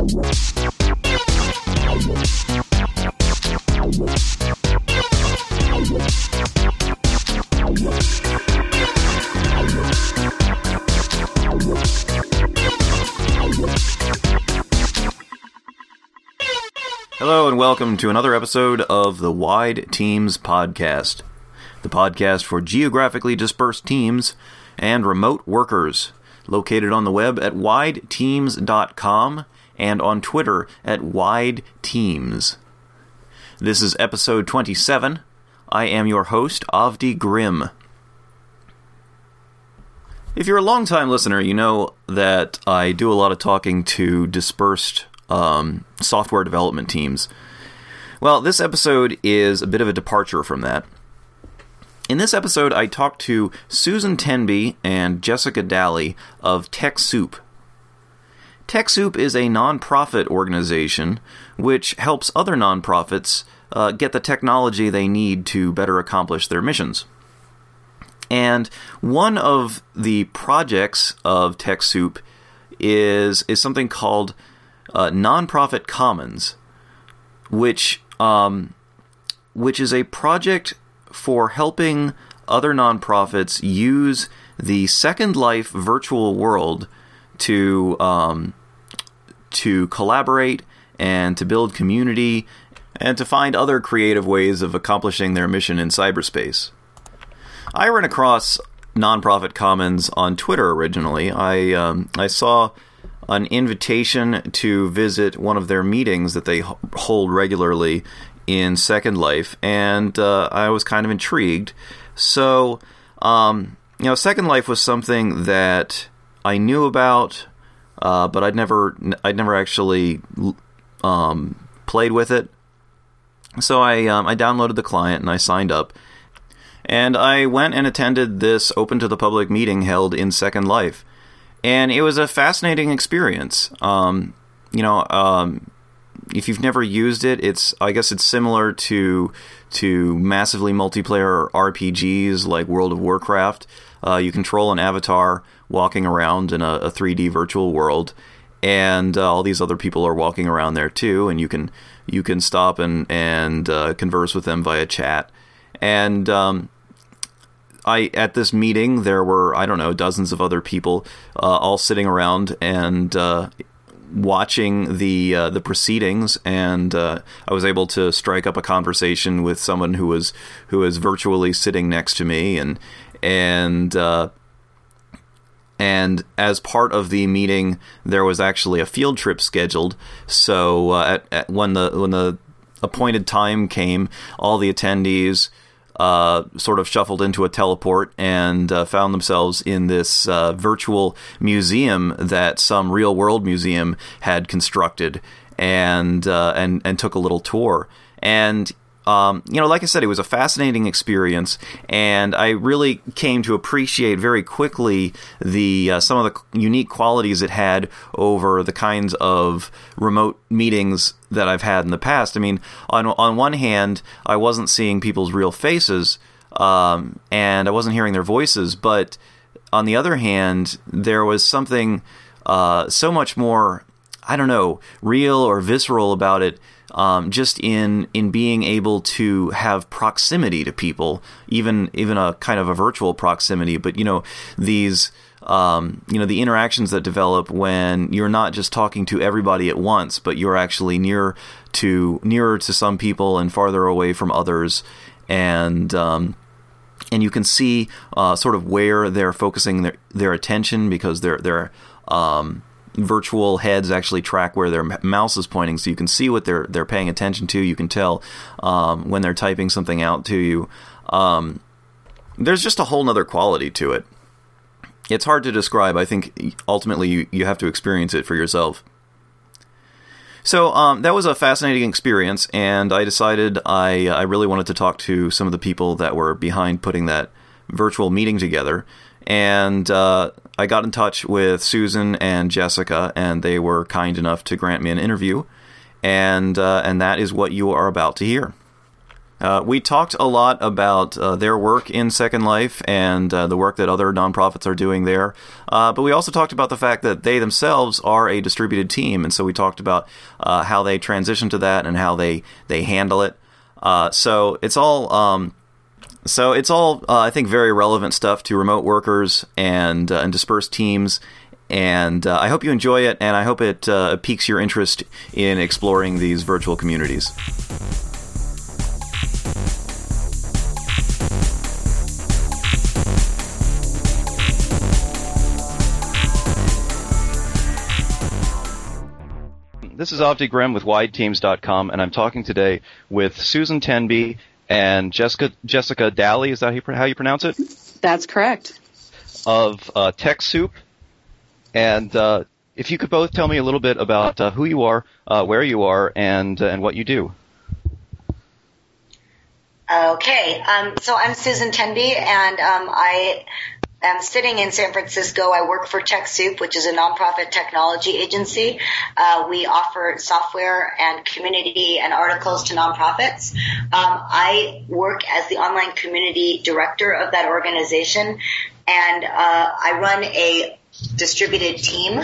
Hello, and welcome to another episode of the Wide Teams Podcast, the podcast for geographically dispersed teams and remote workers, located on the web at wideteams.com and on Twitter at Wide Teams. This is episode 27. I am your host, Avdi Grimm. If you're a longtime listener, you know that I do a lot of talking to dispersed um, software development teams. Well, this episode is a bit of a departure from that. In this episode, I talked to Susan Tenby and Jessica Daly of TechSoup. TechSoup is a nonprofit organization which helps other nonprofits uh, get the technology they need to better accomplish their missions. And one of the projects of TechSoup is is something called uh, Nonprofit Commons, which um, which is a project for helping other nonprofits use the Second Life virtual world to um, to collaborate and to build community and to find other creative ways of accomplishing their mission in cyberspace. I ran across Nonprofit Commons on Twitter originally. I um, I saw an invitation to visit one of their meetings that they hold regularly in Second Life, and uh, I was kind of intrigued. So, um, you know, Second Life was something that I knew about, uh, but I'd never, I'd never actually um, played with it. So I, um, I downloaded the client and I signed up, and I went and attended this open to the public meeting held in Second Life and it was a fascinating experience. Um, you know, um, if you've never used it, it's I guess it's similar to to massively multiplayer RPGs like World of Warcraft. Uh, you control an avatar walking around in a, a 3D virtual world, and uh, all these other people are walking around there too, and you can you can stop and and uh, converse with them via chat. And um, I at this meeting there were I don't know dozens of other people uh, all sitting around and uh, watching the uh, the proceedings, and uh, I was able to strike up a conversation with someone who was who was virtually sitting next to me, and and uh, and as part of the meeting, there was actually a field trip scheduled. So uh, at, at when the when the appointed time came, all the attendees uh, sort of shuffled into a teleport and uh, found themselves in this uh, virtual museum that some real world museum had constructed and uh, and and took a little tour. And um, you know, like I said, it was a fascinating experience, and I really came to appreciate very quickly the uh, some of the unique qualities it had over the kinds of remote meetings that I've had in the past. I mean, on on one hand, I wasn't seeing people's real faces, um, and I wasn't hearing their voices, but on the other hand, there was something uh, so much more, I don't know, real or visceral about it um, just in in being able to have proximity to people, even even a kind of a virtual proximity. But you know these. Um, you know the interactions that develop when you're not just talking to everybody at once, but you're actually near to nearer to some people and farther away from others, and um, and you can see uh, sort of where they're focusing their, their attention because they're they're um, virtual heads actually track where their mouse is pointing, so you can see what they're they're paying attention to. You can tell um, when they're typing something out to you. Um, there's just a whole nother quality to it. It's hard to describe. I think ultimately you, you have to experience it for yourself. So um, that was a fascinating experience, and I decided I I really wanted to talk to some of the people that were behind putting that virtual meeting together and uh, I got in touch with Susan and Jessica, and they were kind enough to grant me an interview, and uh, and that is what you are about to hear. Uh, we talked a lot about uh, their work in Second Life and uh, the work that other nonprofits are doing there. Uh, but we also talked about the fact that they themselves are a distributed team, and so we talked about uh, how they transition to that and how they they handle it. Uh, so it's all. Um, so it's all, I think, very relevant stuff to remote workers and and dispersed teams and uh, I hope you enjoy it, and I hope it uh, piques your interest in exploring these virtual communities. This is Avdi Grimm with WideTeams.com, and I'm talking today with Susan Tenby and Jessica Jessica Daly. Is that how you pronounce it? That's correct. Of uh, TechSoup, and uh, if you could both tell me a little bit about uh, who you are, uh, where you are, and uh, and what you do. Okay, um, so I'm Susan Tenby, and um, I I'm sitting in San Francisco. I work for TechSoup, which is a nonprofit technology agency. Uh, we offer software and community and articles to nonprofits. Um, I work as the online community director of that organization, and uh, I run a distributed team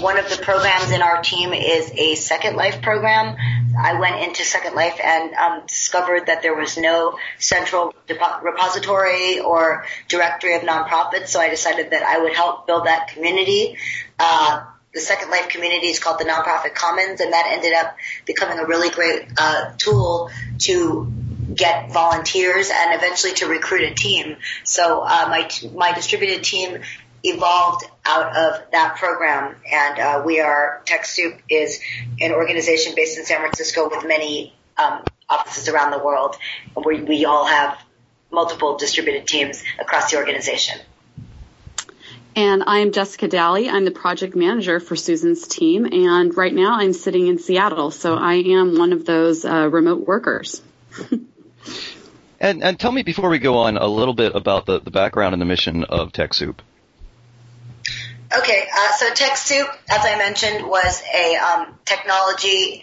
one of the programs in our team is a Second Life program. I went into Second Life and um, discovered that there was no central repository or directory of nonprofits, so I decided that I would help build that community. Uh, the Second Life community is called the Nonprofit Commons, and that ended up becoming a really great uh, tool to get volunteers and eventually to recruit a team. So uh, my my distributed team evolved out of that program. And uh, we are TechSoup is an organization based in San Francisco with many um, offices around the world. We, we all have multiple distributed teams across the organization. And I'm Jessica Daly. I'm the project manager for Susan's team. And right now I'm sitting in Seattle. So I am one of those uh, remote workers. and, and tell me before we go on a little bit about the, the background and the mission of TechSoup. Okay, uh, so TechSoup, as I mentioned, was a um, technology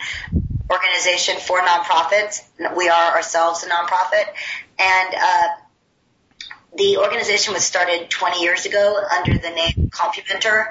organization for nonprofits. We are ourselves a nonprofit, and uh, the organization was started 20 years ago under the name CompuMentor,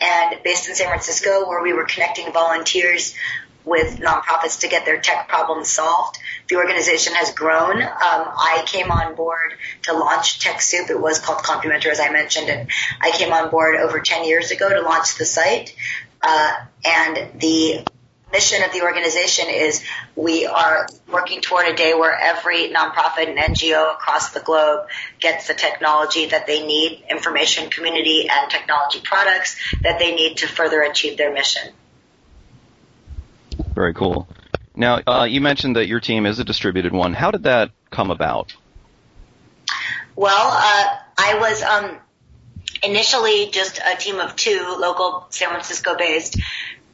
and based in San Francisco, where we were connecting volunteers with nonprofits to get their tech problems solved. The organization has grown. Um, I came on board to launch TechSoup. It was called CompuMentor, as I mentioned, and I came on board over 10 years ago to launch the site. Uh, and the mission of the organization is we are working toward a day where every nonprofit and NGO across the globe gets the technology that they need, information community and technology products that they need to further achieve their mission. Very cool. Now, uh, you mentioned that your team is a distributed one. How did that come about? Well, uh, I was um, initially just a team of two, local San Francisco based,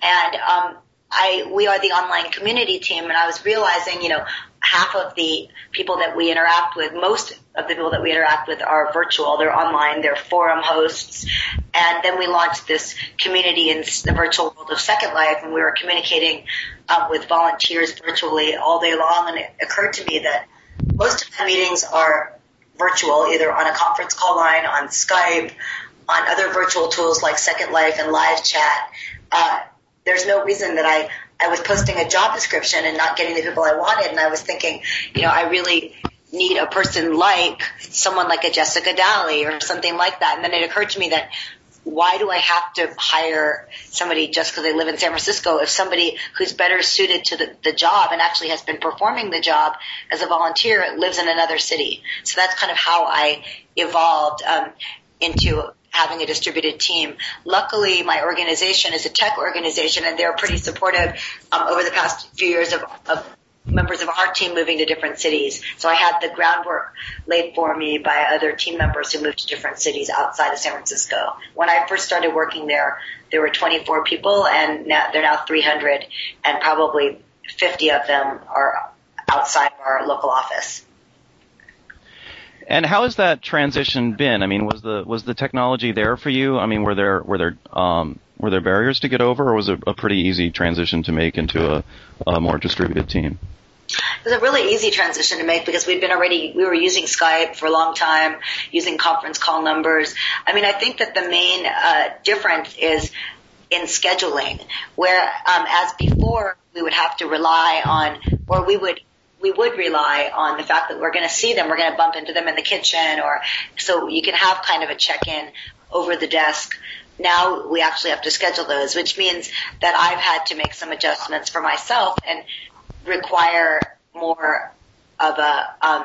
and um, I we are the online community team, and I was realizing, you know, half of the people that we interact with, most of the people that we interact with are virtual. They're online. They're forum hosts. And then we launched this community in the virtual world of Second Life, and we were communicating um, with volunteers virtually all day long. And it occurred to me that most of the meetings are virtual, either on a conference call line, on Skype, on other virtual tools like Second Life and live chat. Uh, there's no reason that I I was posting a job description and not getting the people I wanted. And I was thinking, you know, I really need a person like someone like a Jessica Daly or something like that. And then it occurred to me that why do I have to hire somebody just because they live in San Francisco if somebody who's better suited to the, the job and actually has been performing the job as a volunteer lives in another city? So that's kind of how I evolved um, into having a distributed team. Luckily, my organization is a tech organization, and they're pretty supportive um, over the past few years of, of members of our team moving to different cities. So I had the groundwork laid for me by other team members who moved to different cities outside of San Francisco. When I first started working there, there were 24 people, and now they're now 300, and probably 50 of them are outside of our local office. And how has that transition been? I mean, was the was the technology there for you? I mean, were there were there um, were there barriers to get over, or was it a pretty easy transition to make into a, a more distributed team? it was a really easy transition to make because we'd been already we were using Skype for a long time, using conference call numbers. I mean, I think that the main uh, difference is in scheduling, where um, as before we would have to rely on, or we would we would rely on the fact that we're going to see them, we're going to bump into them in the kitchen, or so you can have kind of a check-in over the desk. Now we actually have to schedule those, which means that I've had to make some adjustments for myself and require more of a um,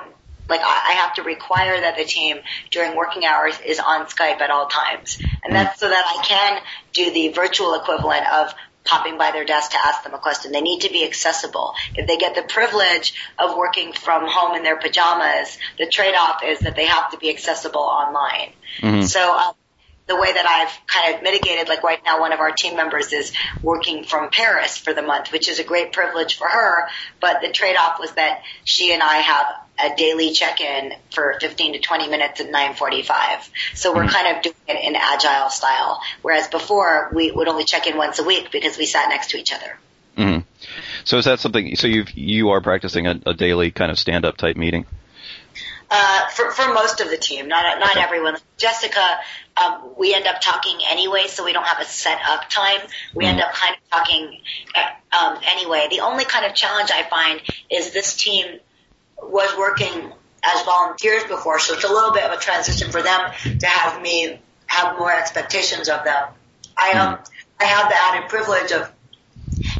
like I have to require that the team during working hours is on Skype at all times, and that's so that I can do the virtual equivalent of popping by their desk to ask them a question. They need to be accessible. If they get the privilege of working from home in their pajamas, the trade-off is that they have to be accessible online. Mm-hmm. So um, the way that I've kind of mitigated, like right now, one of our team members is working from Paris for the month, which is a great privilege for her. But the trade-off was that she and I have a daily check-in for 15 to 20 minutes at 9:45. So we're mm-hmm. kind of doing it in agile style, whereas before we would only check in once a week because we sat next to each other. Mm-hmm. So is that something? So you you are practicing a, a daily kind of stand-up type meeting? Uh, for for most of the team, not not okay. everyone. Jessica, um, we end up talking anyway, so we don't have a set up time. We mm. end up kind of talking uh, um, anyway. The only kind of challenge I find is this team was working as volunteers before, so it's a little bit of a transition for them to have me have more expectations of them. I um, mm. I have the added privilege of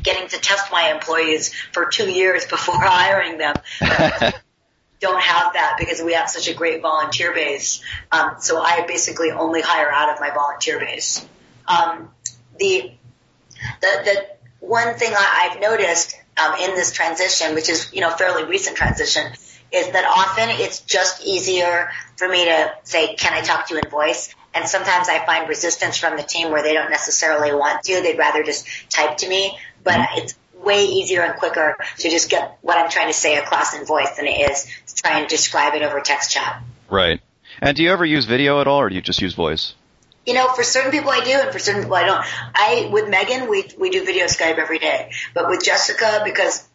getting to test my employees for two years before hiring them. don't have that because we have such a great volunteer base. Um, so I basically only hire out of my volunteer base. Um, the, the, the one thing I, I've noticed um, in this transition, which is you know fairly recent transition, is that often it's just easier for me to say, "Can I talk to you in voice?" And sometimes I find resistance from the team where they don't necessarily want to; they'd rather just type to me. But it's way easier and quicker to just get what I'm trying to say across in voice than it is to try and describe it over text chat. Right. And do you ever use video at all, or do you just use voice? You know, for certain people I do, and for certain people I don't. I with Megan, we we do video Skype every day, but with Jessica, because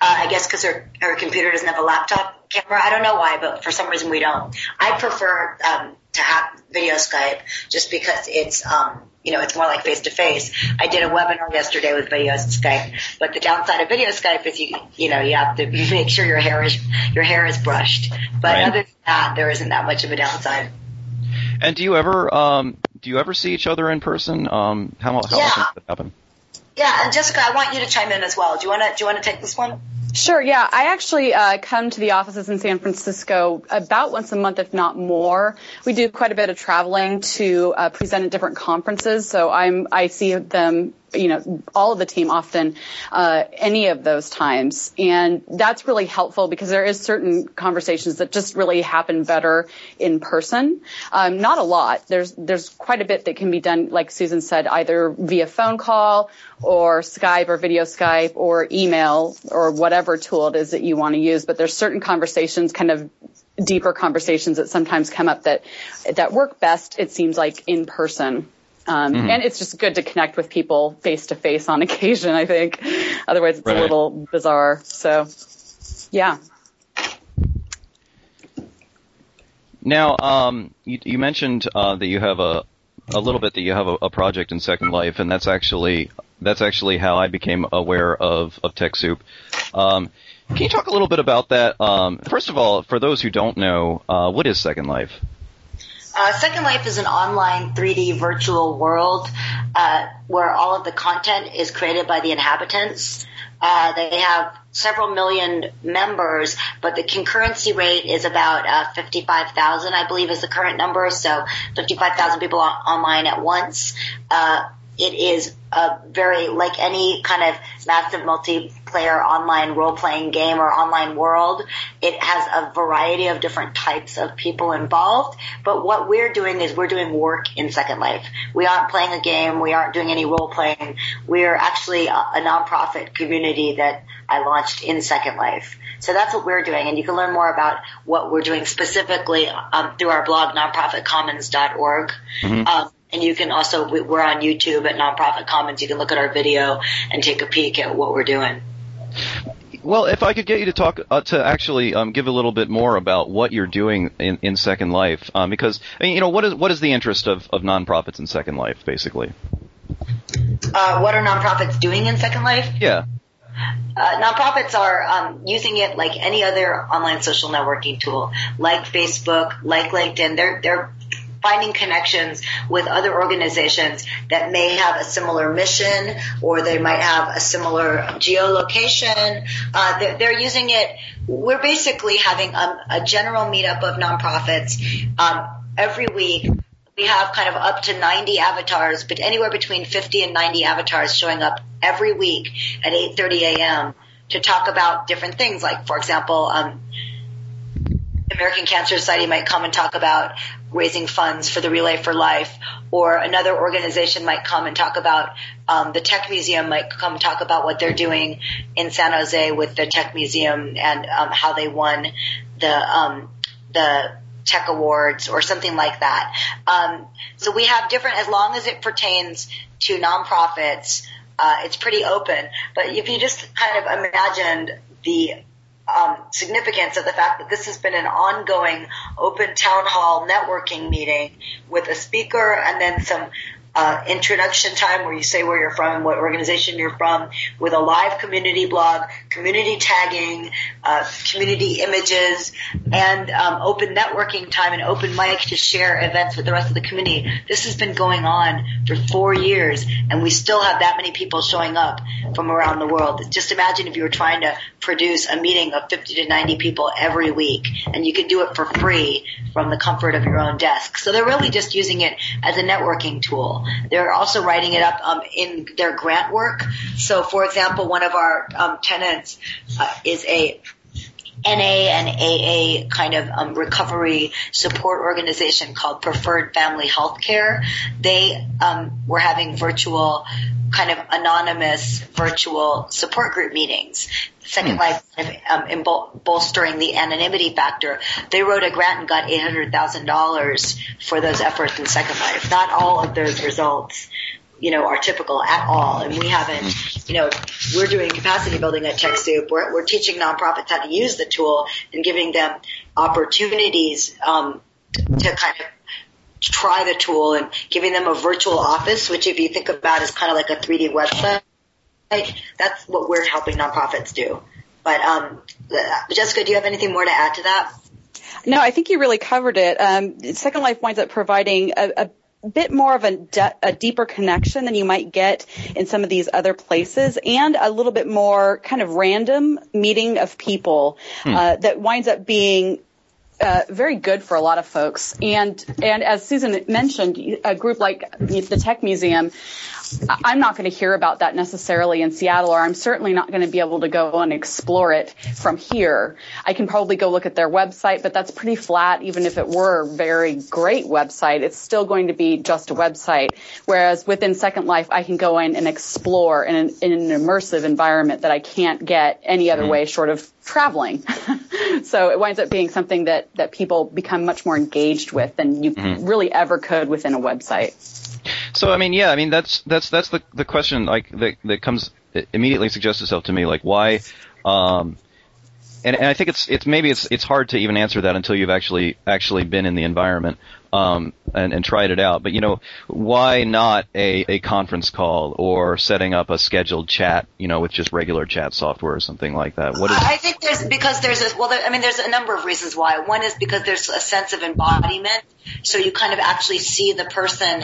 uh, I guess because her her computer doesn't have a laptop camera, I don't know why, but for some reason we don't. I prefer um, to have video Skype just because it's um, you know, it's more like face to face. I did a webinar yesterday with video Skype, but the downside of video Skype is you, you know, you have to make sure your hair is, your hair is brushed. But right. other than that, there isn't that much of a downside. And do you ever, um, do you ever see each other in person? Um, how, how yeah. often does that happen? Yeah, and Jessica, I want you to chime in as well. Do you want to, do you want to take this one? Sure. Yeah, I actually uh, come to the offices in San Francisco about once a month, if not more. We do quite a bit of traveling to uh, present at different conferences, so I'm I see them you know, all of the team often, uh, any of those times. And that's really helpful because there is certain conversations that just really happen better in person. Um, not a lot. There's, there's quite a bit that can be done, like Susan said, either via phone call or Skype or video Skype or email or whatever tool it is that you want to use. But there's certain conversations kind of deeper conversations that sometimes come up that that work best it seems like in person um, mm-hmm. And it's just good to connect with people face to face on occasion, I think. Otherwise, it's right. a little bizarre. So, yeah. Now, um, you, you, mentioned uh, that you have a a little bit that you have a, a, project in Second Life, and that's actually that's actually how I became aware of of TechSoup. Um, can you talk a little bit about that? Um, first of all, for those who don't know, uh, what is Second Life? Uh, Second Life is an online 3D virtual world uh, where all of the content is created by the inhabitants. Uh, they have several million members, but the concurrency rate is about uh, 55,000, I believe, is the current number. So 55,000 people online at once. It is a very like any kind of massive multiplayer online role playing game or online world. It has a variety of different types of people involved. But what we're doing is we're doing work in Second Life. We aren't playing a game. We aren't doing any role playing. We're actually a, a nonprofit community that I launched in Second Life. So that's what we're doing. And you can learn more about what we're doing specifically um, through our blog, nonprofitcommons.org. Mm-hmm. Um, and you can also, we're on YouTube at Nonprofit Commons. You can look at our video and take a peek at what we're doing. Well, if I could get you to talk uh, to actually um, give a little bit more about what you're doing in, in Second Life, um, because I mean, you know, what is what is the interest of, of nonprofits in Second Life, basically? Uh, what are nonprofits doing in Second Life? Yeah. Uh, nonprofits are um, using it like any other online social networking tool, like Facebook, like LinkedIn. They're they're finding connections with other organizations that may have a similar mission or they might have a similar geolocation. Uh, they're, they're, using it. We're basically having a, a general meetup of nonprofits um, every week we have kind of up to 90 avatars, but anywhere between 50 and 90 avatars showing up every week at 8:30 a.m. to talk about different things. Like, for example, um, American Cancer Society might come and talk about raising funds for the Relay for Life, or another organization might come and talk about um, the Tech Museum might come and talk about what they're doing in San Jose with the Tech Museum and um, how they won the um, the tech awards or something like that. Um, so we have different, as long as it pertains to nonprofits, uh, it's pretty open. But if you just kind of imagined the um, significance of the fact that this has been an ongoing open town hall networking meeting with a speaker and then some uh, introduction time where you say where you're from and what organization you're from with a live community blog, community tagging, uh, community images, and um, open networking time and open mic to share events with the rest of the community. This has been going on for four years, and we still have that many people showing up from around the world. Just imagine if you were trying to produce a meeting of 50 to 90 people every week, and you could do it for free from the comfort of your own desk. So they're really just using it as a networking tool. They're also writing it up um, in their grant work. So, for example, one of our um, tenants uh, is a NA and AA kind of um, recovery support organization called Preferred Family Healthcare. They um, were having virtual, kind of anonymous virtual support group meetings. Second hmm. Life um, in bol- bolstering the anonymity factor. They wrote a grant and got eight hundred thousand dollars for those efforts in Second Life. Not all of those results you know, are typical at all. And we haven't, you know, we're doing capacity building at TechSoup. We're, we're teaching nonprofits how to use the tool and giving them opportunities um, to kind of try the tool and giving them a virtual office, which if you think about is kind of like a 3D website. That's what we're helping nonprofits do. But um, Jessica, do you have anything more to add to that? No, I think you really covered it. Um, Second Life winds up providing a, a bit more of a, de- a, deeper connection than you might get in some of these other places and a little bit more kind of random meeting of people hmm. uh, that winds up being uh, very good for a lot of folks. And and as Susan mentioned, a group like the Tech Museum I'm not going to hear about that necessarily in Seattle, or I'm certainly not going to be able to go and explore it from here. I can probably go look at their website, but that's pretty flat. Even if it were a very great website, it's still going to be just a website. Whereas within Second Life, I can go in and explore in an, in an immersive environment that I can't get any other mm-hmm. way short of traveling. so it winds up being something that, that people become much more engaged with than you mm-hmm. really ever could within a website. So I mean, yeah, I mean that's that's that's the the question like that that comes immediately suggests itself to me like why um and, and I think it's it's maybe it's it's hard to even answer that until you've actually actually been in the environment um, and, and tried it out. But you know, why not a, a conference call or setting up a scheduled chat, you know, with just regular chat software or something like that? What is? I think there's because there's a well, there, I mean, there's a number of reasons why. One is because there's a sense of embodiment, so you kind of actually see the person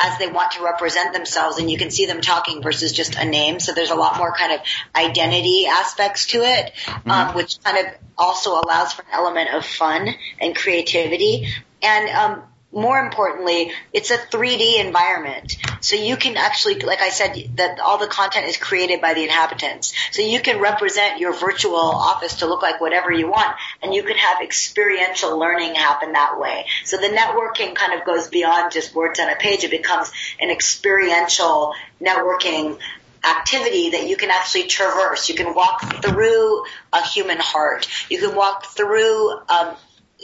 as they want to represent themselves, and you can see them talking versus just a name. So there's a lot more kind of identity aspects to it, mm-hmm. um, which kind of also allows for an element of fun and creativity. And um, more importantly, it's a 3D environment. So you can actually, like I said, that all the content is created by the inhabitants. So you can represent your virtual office to look like whatever you want, and you can have experiential learning happen that way. So the networking kind of goes beyond just words on a page. It becomes an experiential networking activity that you can actually traverse. You can walk through a human heart. You can walk through um,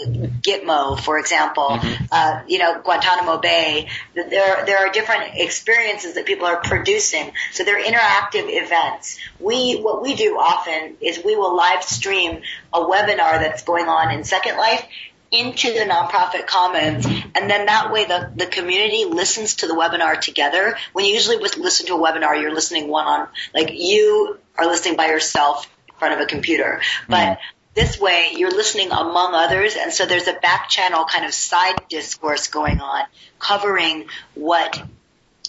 Gitmo, for example, mm-hmm. uh, you know, Guantanamo Bay. There, there are different experiences that people are producing. So they're interactive events. We, what we do often is we will live stream a webinar that's going on in Second Life into the nonprofit commons and then that way the, the community listens to the webinar together when you usually listen to a webinar you're listening one on like you are listening by yourself in front of a computer but mm. This way you're listening among others and so there's a back channel kind of side discourse going on covering what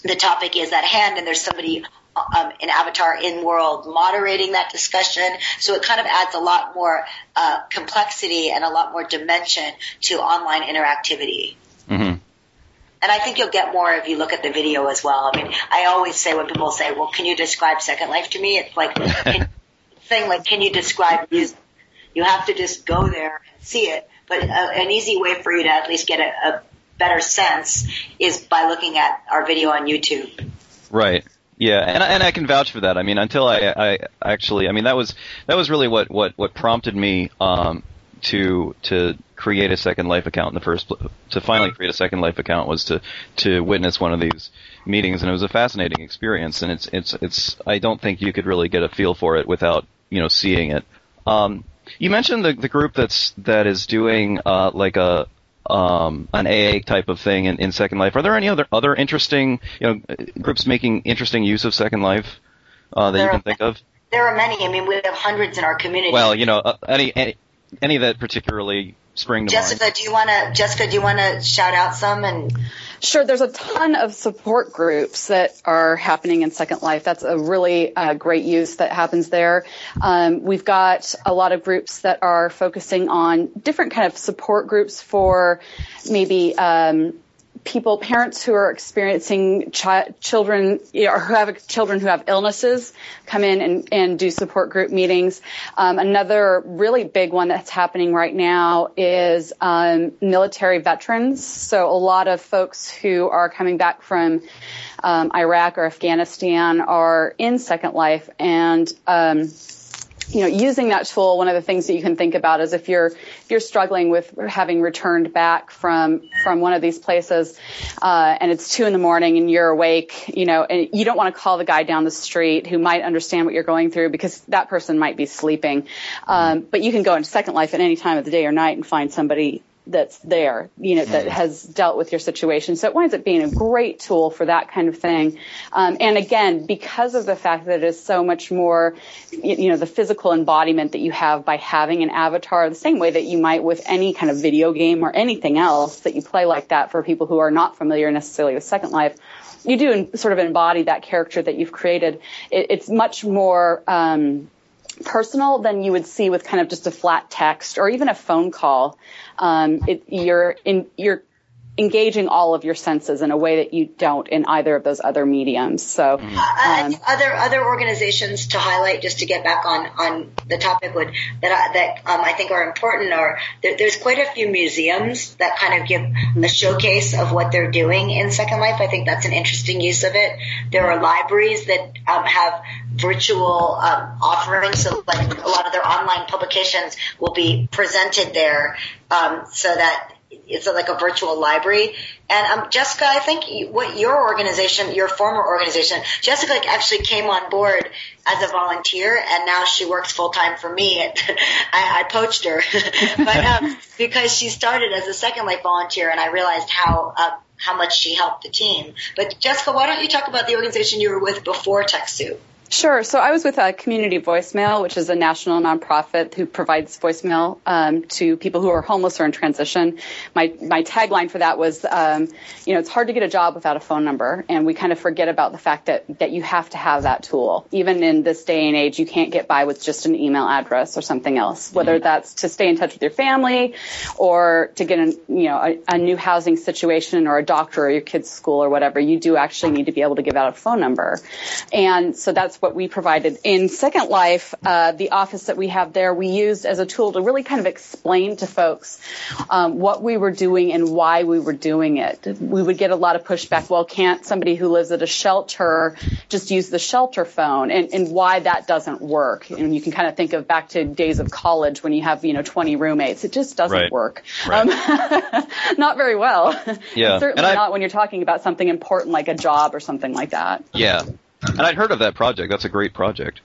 the topic is at hand and there's somebody um, an avatar in world moderating that discussion. So it kind of adds a lot more uh, complexity and a lot more dimension to online interactivity. Mm-hmm. And I think you'll get more if you look at the video as well. I mean, I always say when people say, "Well, can you describe Second Life to me?" It's like can, thing like, "Can you describe music?" You have to just go there and see it. But uh, an easy way for you to at least get a, a better sense is by looking at our video on YouTube. Right. Yeah, and and I can vouch for that. I mean, until I, I actually, I mean, that was that was really what what what prompted me um, to to create a Second Life account in the first to finally create a Second Life account was to to witness one of these meetings, and it was a fascinating experience. And it's it's it's I don't think you could really get a feel for it without you know seeing it. Um, you mentioned the the group that's that is doing uh, like a um, an AA type of thing in, in Second Life. Are there any other other interesting you know groups making interesting use of Second Life uh, that there you can think of? There are many. I mean, we have hundreds in our community. Well, you know, uh, any, any any that particularly spring to Jessica, mind. do you want to Jessica? Do you want to shout out some and? Sure, there's a ton of support groups that are happening in Second Life. That's a really uh, great use that happens there. Um, we've got a lot of groups that are focusing on different kind of support groups for maybe um, people, parents who are experiencing chi- children or who have children who have illnesses come in and, and do support group meetings. Um, another really big one that's happening right now is um, military veterans. So a lot of folks who are coming back from um, Iraq or Afghanistan are in Second Life and um, you know, using that tool, one of the things that you can think about is if you're if you're struggling with having returned back from from one of these places, uh, and it's two in the morning and you're awake, you know, and you don't want to call the guy down the street who might understand what you're going through because that person might be sleeping. Um, but you can go into Second Life at any time of the day or night and find somebody that's there, you know, that has dealt with your situation. So it winds up being a great tool for that kind of thing. Um, and again, because of the fact that it is so much more, you know, the physical embodiment that you have by having an avatar, the same way that you might with any kind of video game or anything else that you play like that for people who are not familiar necessarily with Second Life you do sort of embody that character that you've created. It, it's much more um, personal than you would see with kind of just a flat text or even a phone call. Um, it, you're in, you're engaging all of your senses in a way that you don't in either of those other mediums. So, uh, um, other other organizations to highlight, just to get back on on the topic, would that I, that um, I think are important. Are there, there's quite a few museums that kind of give a showcase of what they're doing in Second Life. I think that's an interesting use of it. There are libraries that um, have virtual um, offerings, so like a lot of their online publications will be presented there, um, so that it's like a virtual library. And um, Jessica, I think what your organization, your former organization, Jessica like actually came on board as a volunteer, and now she works full time for me. I, I poached her, but um, because she started as a Second Life volunteer, and I realized how. Uh, how much she helped the team. But Jessica, why don't you talk about the organization you were with before TechSoup? Sure. So I was with a Community Voicemail, which is a national nonprofit who provides voicemail um, to people who are homeless or in transition. My my tagline for that was, um, you know, it's hard to get a job without a phone number, and we kind of forget about the fact that that you have to have that tool. Even in this day and age, you can't get by with just an email address or something else. Whether mm-hmm. that's to stay in touch with your family, or to get a you know a, a new housing situation, or a doctor, or your kid's school, or whatever, you do actually need to be able to give out a phone number, and so that's what we provided. In Second Life, uh, the office that we have there, we used as a tool to really kind of explain to folks um, what we were doing and why we were doing it. We would get a lot of pushback. Well, can't somebody who lives at a shelter just use the shelter phone, and, and why that doesn't work? And you can kind of think of back to days of college when you have you know 20 roommates. It just doesn't Right. work. Right. Um, not very well. Yeah. Certainly And I- not when you're talking about something important like a job or something like that. Yeah. And I'd heard of that project. That's a great project.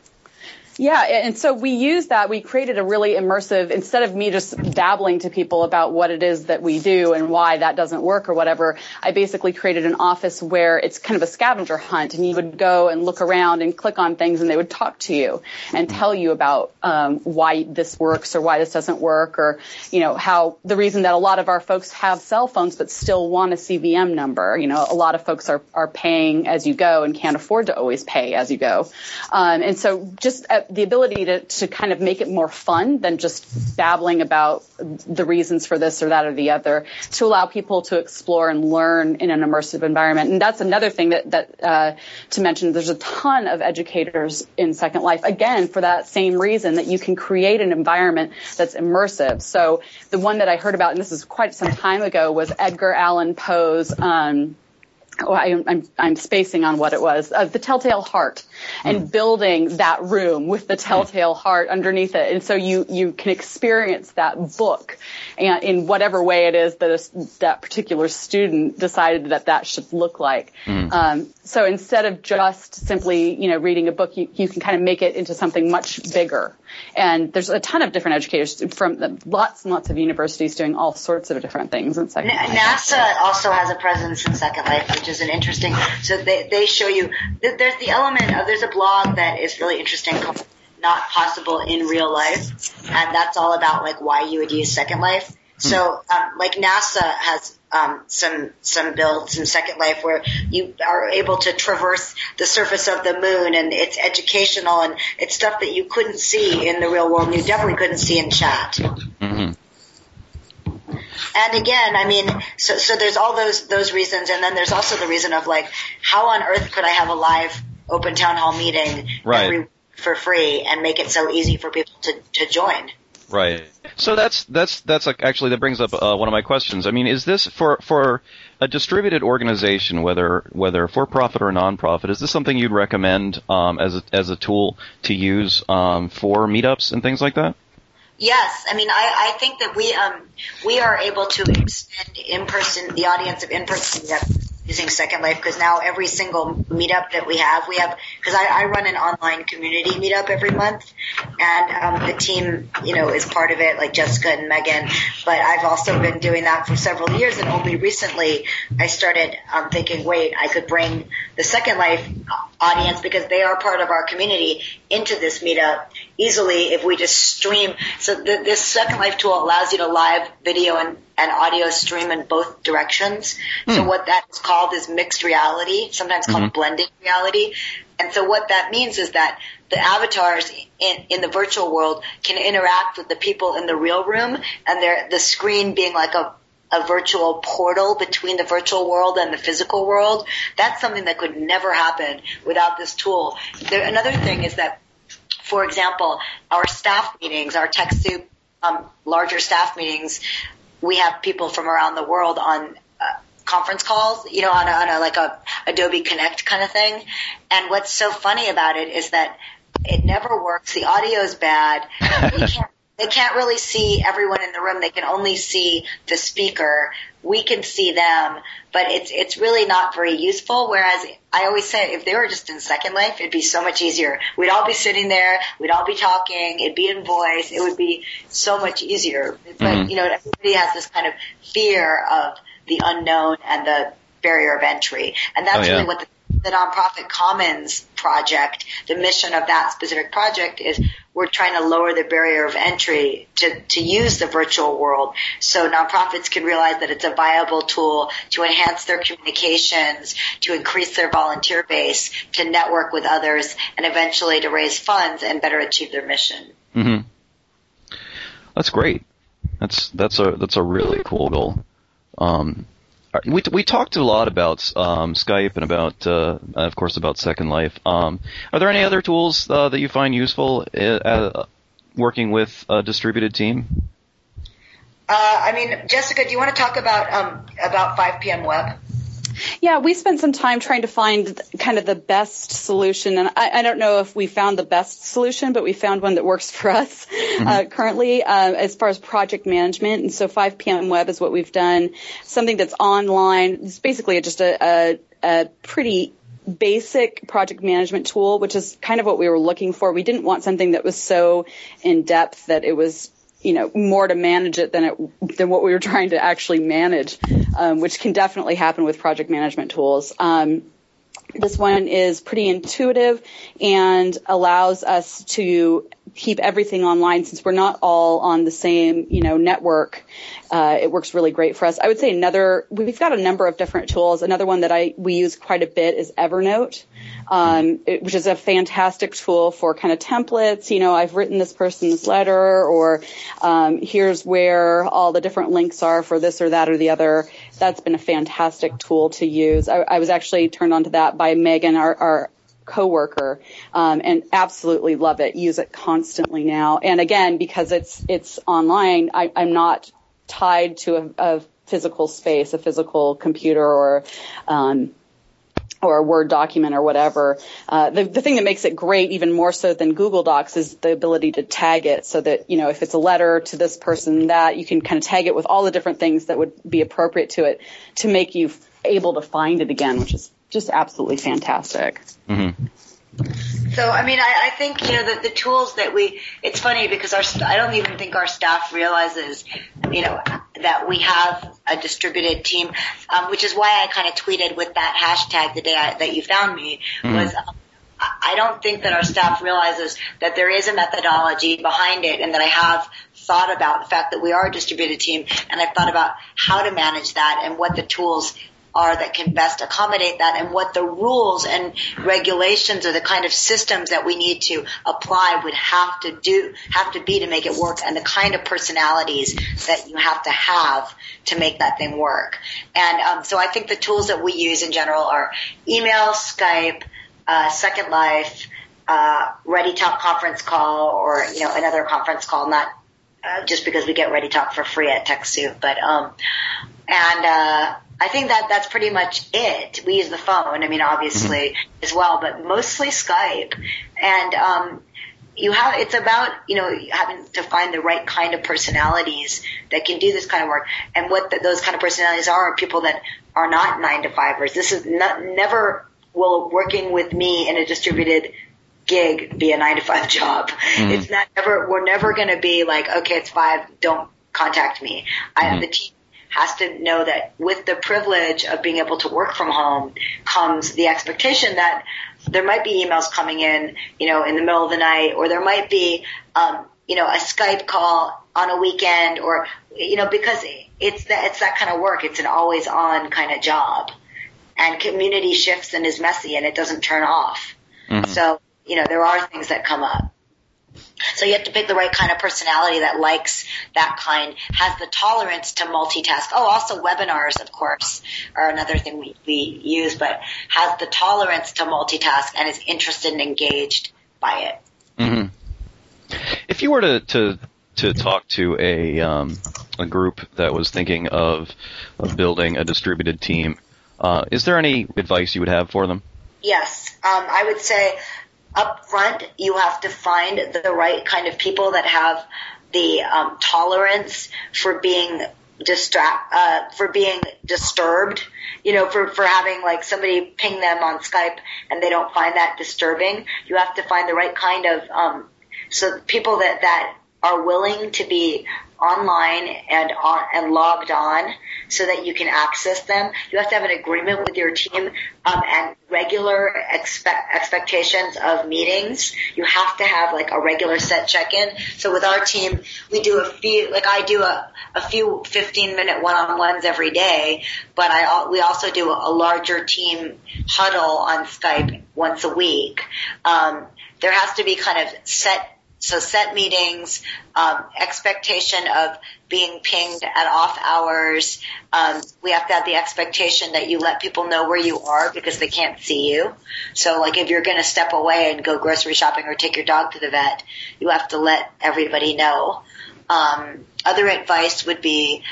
Yeah, and so we used that. We created a really immersive, instead of me just babbling to people about what it is that we do and why that doesn't work or whatever, I basically created an office where it's kind of a scavenger hunt and you would go and look around and click on things and they would talk to you and tell you about um, why this works or why this doesn't work or, you know, how the reason that a lot of our folks have cell phones but still want a CVM number. You know, a lot of folks are, are paying as you go and can't afford to always pay as you go. Um, and so just uh, the ability to, to kind of make it more fun than just babbling about the reasons for this or that or the other to allow people to explore and learn in an immersive environment. And that's another thing that, that uh, to mention. There's a ton of educators in Second Life, again, for that same reason that you can create an environment that's immersive. So the one that I heard about, and this is quite some time ago, was Edgar Allan Poe's um, oh, I, I'm, I'm spacing on what it was, uh, the telltale heart and building that room with the telltale heart underneath it. And so you, you can experience that book and in whatever way it is that a, that particular student decided that that should look like. Um, so instead of just simply, you know, reading a book, you, you can kind of make it into something much bigger. And there's a ton of different educators from lots and lots of universities doing all sorts of different things in Second Life. NASA also has a presence in Second Life, which is an interesting. So they they show you. th- There's the element of there's a blog that is really interesting called "Not Possible in Real Life," and that's all about like why you would use Second Life. So um, like NASA has um, some some builds in Second Life where you are able to traverse the surface of the moon, and it's educational and it's stuff that you couldn't see in the real world. and You definitely couldn't see in chat. hmm And again, I mean, so so there's all those those reasons, and then there's also the reason of like, how on earth could I have a live open town hall meeting Right. every for free and make it so easy for people to to join? Right. So that's that's that's like actually that brings up uh, one of my questions. I mean, is this for for a distributed organization, whether whether for profit or non-profit, is this something you'd recommend um, as a, as a tool to use um, for meetups and things like that? Yes, I mean, I, I think that we um we are able to extend in person the audience of in person using Second Life because now every single meetup that we have, we have because I, I run an online community meetup every month, and um, the team you know is part of it, like Jessica and Megan. But I've also been doing that for several years, and only recently I started um, thinking, wait, I could bring the Second Life audience because they are part of our community into this meetup easily if we just stream. So th- this Second Life tool allows you to live video and, and audio stream in both directions. So hmm. what that is called is mixed reality, sometimes called mm-hmm. blended reality. And so what that means is that the avatars in, in the virtual world can interact with the people in the real room and the screen being like a a virtual portal between the virtual world and the physical world. That's something that could never happen without this tool. There, another thing is that, for example, our staff meetings, our TechSoup um, larger staff meetings, we have people from around the world on uh, conference calls, you know, on a, on a like a Adobe Connect kind of thing. And what's so funny about it is that it never works. The audio is bad. Can't they can't really see everyone in the room. They can only see the speaker. We can see them, but it's it's really not very useful. Whereas I always say, if they were just in Second Life, it'd be so much easier. We'd all be sitting there. We'd all be talking. It'd be in voice. It would be so much easier. But mm-hmm. you know, everybody has this kind of fear of the unknown and the barrier of entry, and that's Oh, yeah. really what the the nonprofit commons project, the mission of that specific project is we're trying to lower the barrier of entry to, to use the virtual world so nonprofits can realize that it's a viable tool to enhance their communications, to increase their volunteer base, to network with others, and eventually to raise funds and better achieve their mission. hmm That's great. That's that's a that's a really cool goal. Um, we we talked a lot about um, Skype and about, uh, of course, about Second Life. Um, are there any other tools uh, that you find useful uh, uh working with a distributed team? Uh, I mean, Jessica, do you want to talk about um, about 5 p.m. Web? Yeah, we spent some time trying to find kind of the best solution, and I, I don't know if we found the best solution, but we found one that works for us mm-hmm. uh, currently uh, as far as project management. And so 5 p.m. Web is what we've done, something that's online. It's basically just a, a, a pretty basic project management tool, which is kind of what we were looking for. We didn't want something that was so in depth that it was you know more to manage it than it than what we were trying to actually manage, um, which can definitely happen with project management tools. Um, this one is pretty intuitive and allows us to keep everything online since we're not all on the same, you know, network. Uh, it works really great for us. I would say another, we've got a number of different tools. Another one that I, we use quite a bit is Evernote, um, it, which is a fantastic tool for kind of templates. You know, I've written this person this letter or, um, here's where all the different links are for this or that or the other. That's been a fantastic tool to use. I, I was actually turned on to that by Megan, our, our coworker, um, and absolutely love it. Use it constantly now. And again, because it's it's online, I, I'm not tied to a, a physical space, a physical computer, or um, or a Word document or whatever. Uh, the, the thing that makes it great, even more so than Google Docs, is the ability to tag it so that, you know, if it's a letter to this person, that you can kind of tag it with all the different things that would be appropriate to it to make you able to find it again, which is just absolutely fantastic. Mm-hmm. So, I mean, I, I think, you know, the, the tools that we, it's funny because our, I don't even think our staff realizes, you know, that we have a distributed team, um, which is why I kind of tweeted with that hashtag the day I, that you found me mm-hmm. was, um, I don't think that our staff realizes that there is a methodology behind it and that I have thought about the fact that we are a distributed team and I've thought about how to manage that and what the tools are that can best accommodate that and what the rules and regulations or the kind of systems that we need to apply would have to do, have to be to make it work and the kind of personalities that you have to have to make that thing work. And um, so I think the tools that we use in general are email, Skype, uh, Second Life, uh, Ready Talk conference call or, you know, another conference call, not uh, just because we get Ready Talk for free at TechSoup, but, um, and, uh, I think that that's pretty much it. We use the phone, I mean, obviously mm-hmm. as well, but mostly Skype. And, um, you have, it's about, you know, having to find the right kind of personalities that can do this kind of work. And what the, those kind of personalities are, are people that are not nine to fivers. This is not, never will working with me in a distributed gig be a nine to five job. Mm-hmm. It's not ever, we're never going to be like, okay, it's five, don't contact me. Mm-hmm. I, the team has to know that with the privilege of being able to work from home comes the expectation that there might be emails coming in, you know, in the middle of the night, or there might be, um, you know, a Skype call on a weekend, or you know, because it's that it's that kind of work. It's an always on kind of job, and community shifts and is messy, and it doesn't turn off. Mm-hmm. So you know, there are things that come up. So you have to pick the right kind of personality that likes that kind, has the tolerance to multitask. Oh, also webinars, of course, are another thing we, we use, but has the tolerance to multitask and is interested and engaged by it. Mm-hmm. If you were to, to to talk to a um, a group that was thinking of, of building a distributed team, uh, is there any advice you would have for them? Yes, um, I would say up front, you have to find the right kind of people that have the um, tolerance for being distract uh, for being disturbed you know for for having like somebody ping them on skype and they don't find that disturbing. You have to find the right kind of um so people that that are willing to be online and on and logged on so that you can access them. You have to have an agreement with your team um, and regular expect, expectations of meetings. You have to have like a regular set check-in. So with our team, we do a few, like I do a, a few 15 minute one-on-ones every day, but I, we also do a larger team huddle on Skype once a week. Um, there has to be kind of set so set meetings, um, expectation of being pinged at off hours. Um, we have to have the expectation that you let people know where you are because they can't see you. So like if you're going to step away and go grocery shopping or take your dog to the vet, you have to let everybody know. Um, other advice would be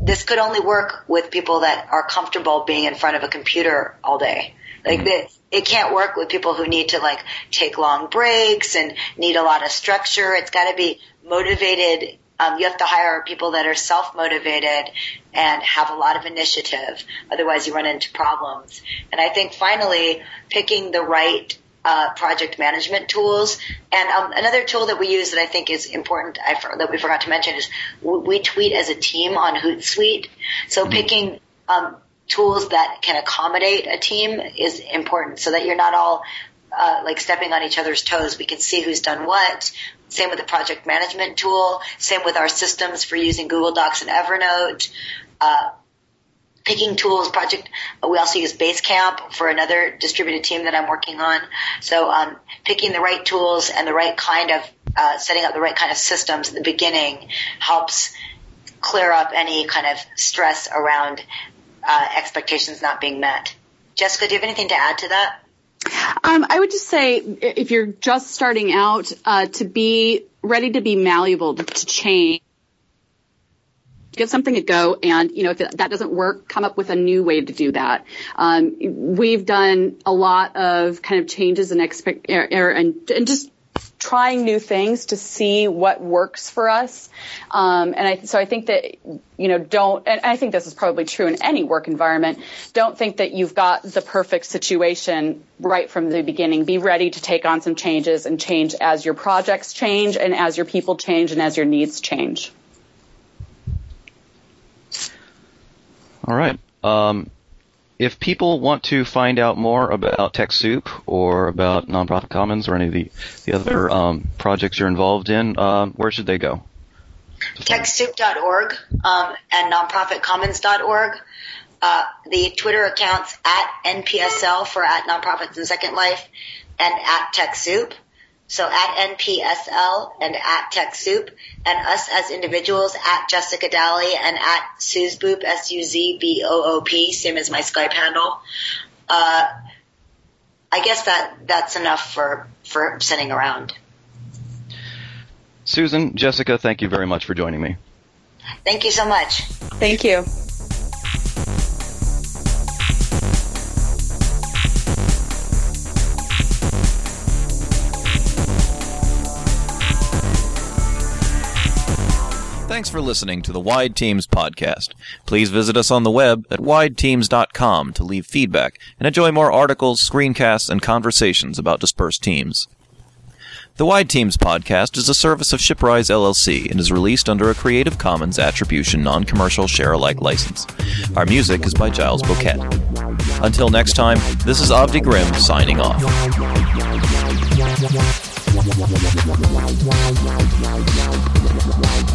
this could only work with people that are comfortable being in front of a computer all day. Like mm-hmm. It can't work with people who need to like take long breaks and need a lot of structure. It's got to be motivated. Um, you have to hire people that are self motivated and have a lot of initiative. Otherwise, you run into problems. And I think finally, picking the right uh, project management tools. And um, another tool that we use that I think is important I, that we forgot to mention is we tweet as a team on Hootsuite. So mm-hmm. picking um, tools that can accommodate a team is important so that you're not all uh, like stepping on each other's toes. We can see who's done what. Same with the project management tool. Same with our systems for using Google Docs and Evernote. Uh, picking tools project. We also use Basecamp for another distributed team that I'm working on. So um, picking the right tools and the right kind of uh, setting up the right kind of systems at the beginning helps clear up any kind of stress around uh, expectations not being met. Jessica, do you have anything to add to that? Um, I would just say if you're just starting out, uh, to be ready to be malleable to, change give something a go and you know if that doesn't work come up with a new way to do that um, we've done a lot of kind of changes and expect er, er, and, and just trying new things to see what works for us. Um, and I, so I think that, you know, don't, and I think this is probably true in any work environment, don't think that you've got the perfect situation right from the beginning. Be ready to take on some changes and change as your projects change and as your people change and as your needs change. All right. Um, if people want to find out more about TechSoup or about Nonprofit Commons or any of the, the other um, projects you're involved in, um, where should they go? TechSoup.org um, and nonprofitcommons.org. Uh, the Twitter accounts at NPSL for at Nonprofits and Second Life and at TechSoup. So at NPSL and at TechSoup and us as individuals at Jessica Dally and at Suzboop, S-U-Z-B-O-O-P, same as my Skype handle. Uh, I guess that that's enough for, for sending around. Susan, Jessica, thank you very much for joining me. Thank you so much. Thank you. Thanks for listening to the Wide Teams podcast. Please visit us on the web at wideteams.com to leave feedback and enjoy more articles, screencasts, and conversations about dispersed teams. The Wide Teams podcast is a service of Shiprise LLC and is released under a Creative Commons Attribution Non-Commercial Share-alike license. Our music is by Giles Bouquet. Until next time, this is Avdi Grimm signing off.